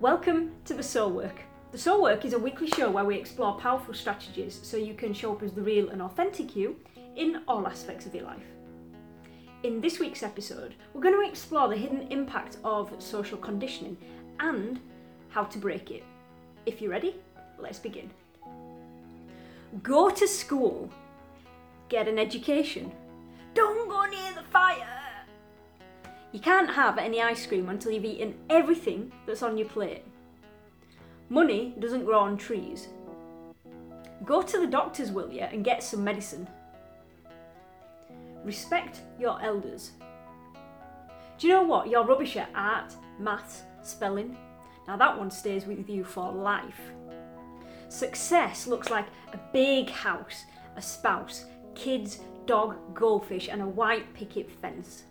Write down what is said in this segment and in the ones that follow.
Welcome to The Soul Work. The Soul Work is a weekly show where we explore powerful strategies so you can show up as the real and authentic you in all aspects of your life. In this week's episode, we're going to explore the hidden impact of social conditioning and how to break it. If you're ready, let's begin. Go to school, get an education. You can't have any ice cream until you've eaten everything that's on your plate. Money doesn't grow on trees. Go to the doctors, will you, and get some medicine. Respect your elders. Do you know what? You're rubbish at art, maths, spelling. Now that one stays with you for life. Success looks like a big house, a spouse, kids, dog, goldfish, and a white picket fence.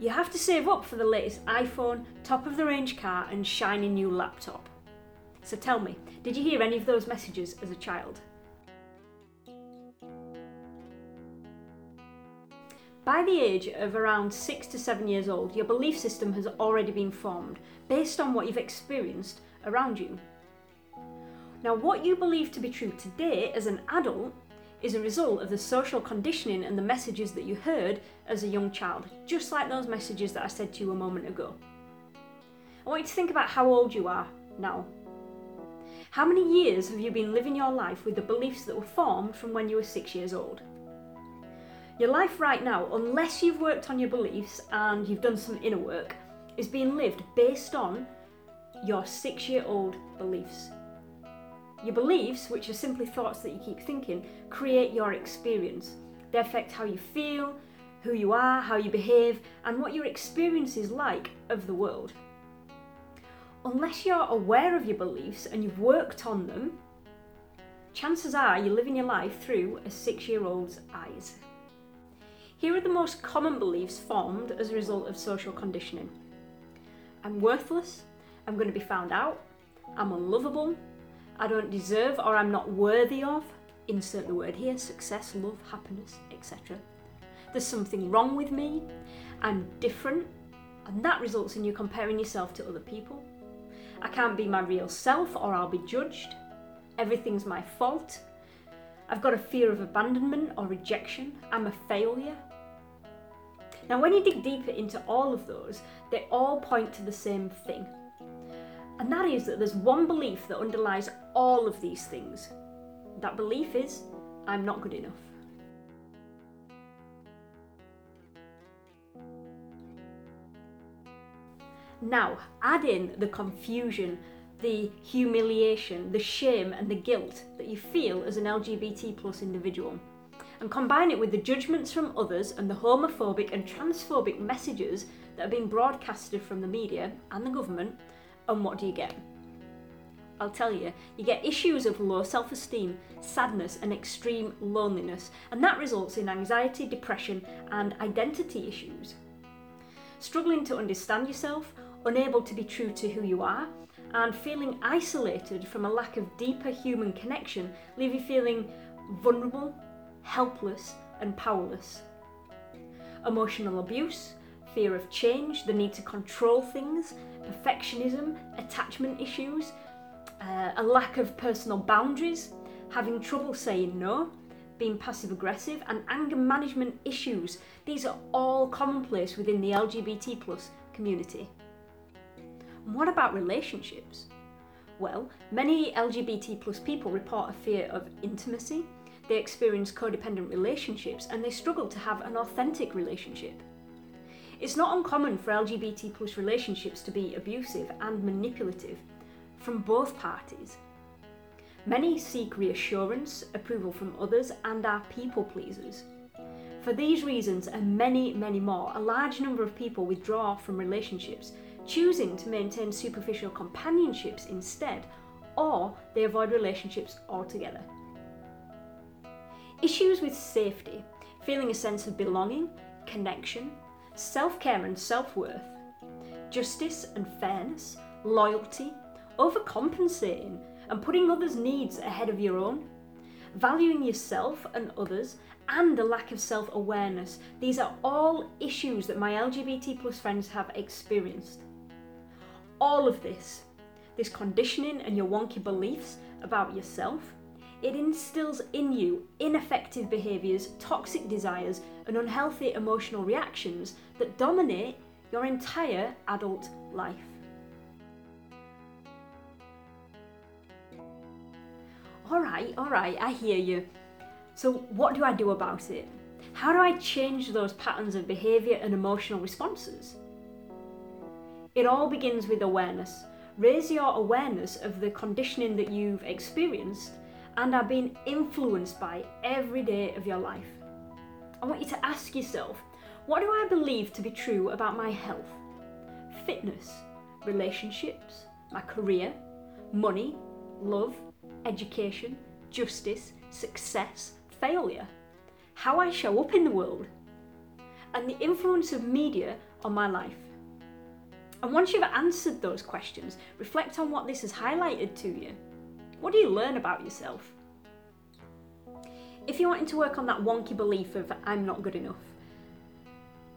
You have to save up for the latest iPhone, top of the range car, and shiny new laptop. So tell me, did you hear any of those messages as a child? By the age of around six to seven years old, your belief system has already been formed based on what you've experienced around you. Now, what you believe to be true today as an adult is a result of the social conditioning and the messages that you heard as a young child, just like those messages that I said to you a moment ago. I want you to think about how old you are now. How many years have you been living your life with the beliefs that were formed from when you were six years old? Your life right now, unless you've worked on your beliefs and you've done some inner work, is being lived based on your six year old beliefs. Your beliefs, which are simply thoughts that you keep thinking, create your experience. They affect how you feel, who you are, how you behave, and what your experience is like of the world. Unless you're aware of your beliefs and you've worked on them, chances are you're living your life through a six year old's eyes. Here are the most common beliefs formed as a result of social conditioning I'm worthless, I'm going to be found out, I'm unlovable, I don't deserve or I'm not worthy of, insert the word here success, love, happiness, etc. There's something wrong with me, I'm different, and that results in you comparing yourself to other people. I can't be my real self or I'll be judged. Everything's my fault. I've got a fear of abandonment or rejection. I'm a failure. Now, when you dig deeper into all of those, they all point to the same thing and that is that there's one belief that underlies all of these things. That belief is, I'm not good enough. Now, add in the confusion, the humiliation, the shame, and the guilt that you feel as an LGBT plus individual, and combine it with the judgments from others and the homophobic and transphobic messages that are being broadcasted from the media and the government and what do you get? I'll tell you, you get issues of low self esteem, sadness, and extreme loneliness, and that results in anxiety, depression, and identity issues. Struggling to understand yourself, unable to be true to who you are, and feeling isolated from a lack of deeper human connection leave you feeling vulnerable, helpless, and powerless. Emotional abuse, fear of change, the need to control things, perfectionism, attachment issues, uh, a lack of personal boundaries, having trouble saying no, being passive aggressive, and anger management issues. These are all commonplace within the LGBT plus community. And what about relationships? Well, many LGBT plus people report a fear of intimacy, they experience codependent relationships, and they struggle to have an authentic relationship. It's not uncommon for LGBT plus relationships to be abusive and manipulative from both parties. Many seek reassurance, approval from others, and are people pleasers. For these reasons and many, many more, a large number of people withdraw from relationships, choosing to maintain superficial companionships instead, or they avoid relationships altogether. Issues with safety, feeling a sense of belonging, connection, self care and self worth, justice and fairness, loyalty, overcompensating and putting others' needs ahead of your own, valuing yourself and others, and a lack of self awareness. These are all issues that my LGBT plus friends have experienced. all of this, this conditioning and your wonky beliefs about yourself, it instills in you ineffective behaviours, toxic desires, and unhealthy emotional reactions that dominate your entire adult life. Alright, alright, I hear you. So, what do I do about it? How do I change those patterns of behaviour and emotional responses? It all begins with awareness. Raise your awareness of the conditioning that you've experienced and are being influenced by every day of your life. I want you to ask yourself what do I believe to be true about my health, fitness, relationships, my career, money, love, education, justice, success, failure, how I show up in the world, and the influence of media on my life? And once you've answered those questions, reflect on what this has highlighted to you. What do you learn about yourself? If you're wanting to work on that wonky belief of I'm not good enough,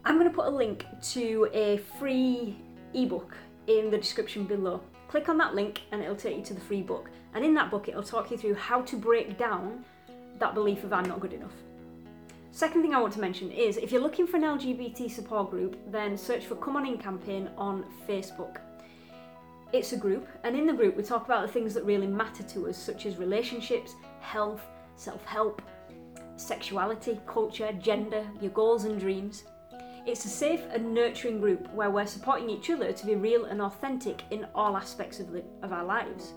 I'm going to put a link to a free ebook in the description below. Click on that link and it'll take you to the free book. And in that book, it'll talk you through how to break down that belief of I'm not good enough. Second thing I want to mention is if you're looking for an LGBT support group, then search for Come On In campaign on Facebook. It's a group, and in the group, we talk about the things that really matter to us, such as relationships, health, self help, sexuality, culture, gender, your goals and dreams. It's a safe and nurturing group where we're supporting each other to be real and authentic in all aspects of, the, of our lives.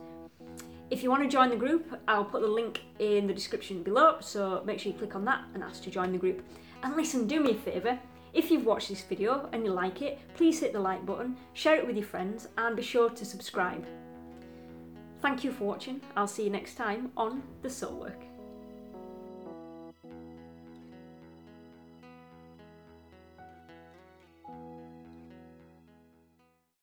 If you want to join the group, I'll put the link in the description below, so make sure you click on that and ask to join the group. And listen, do me a favour, if you've watched this video and you like it, please hit the like button, share it with your friends, and be sure to subscribe. Thank you for watching. I'll see you next time on The Soul Work.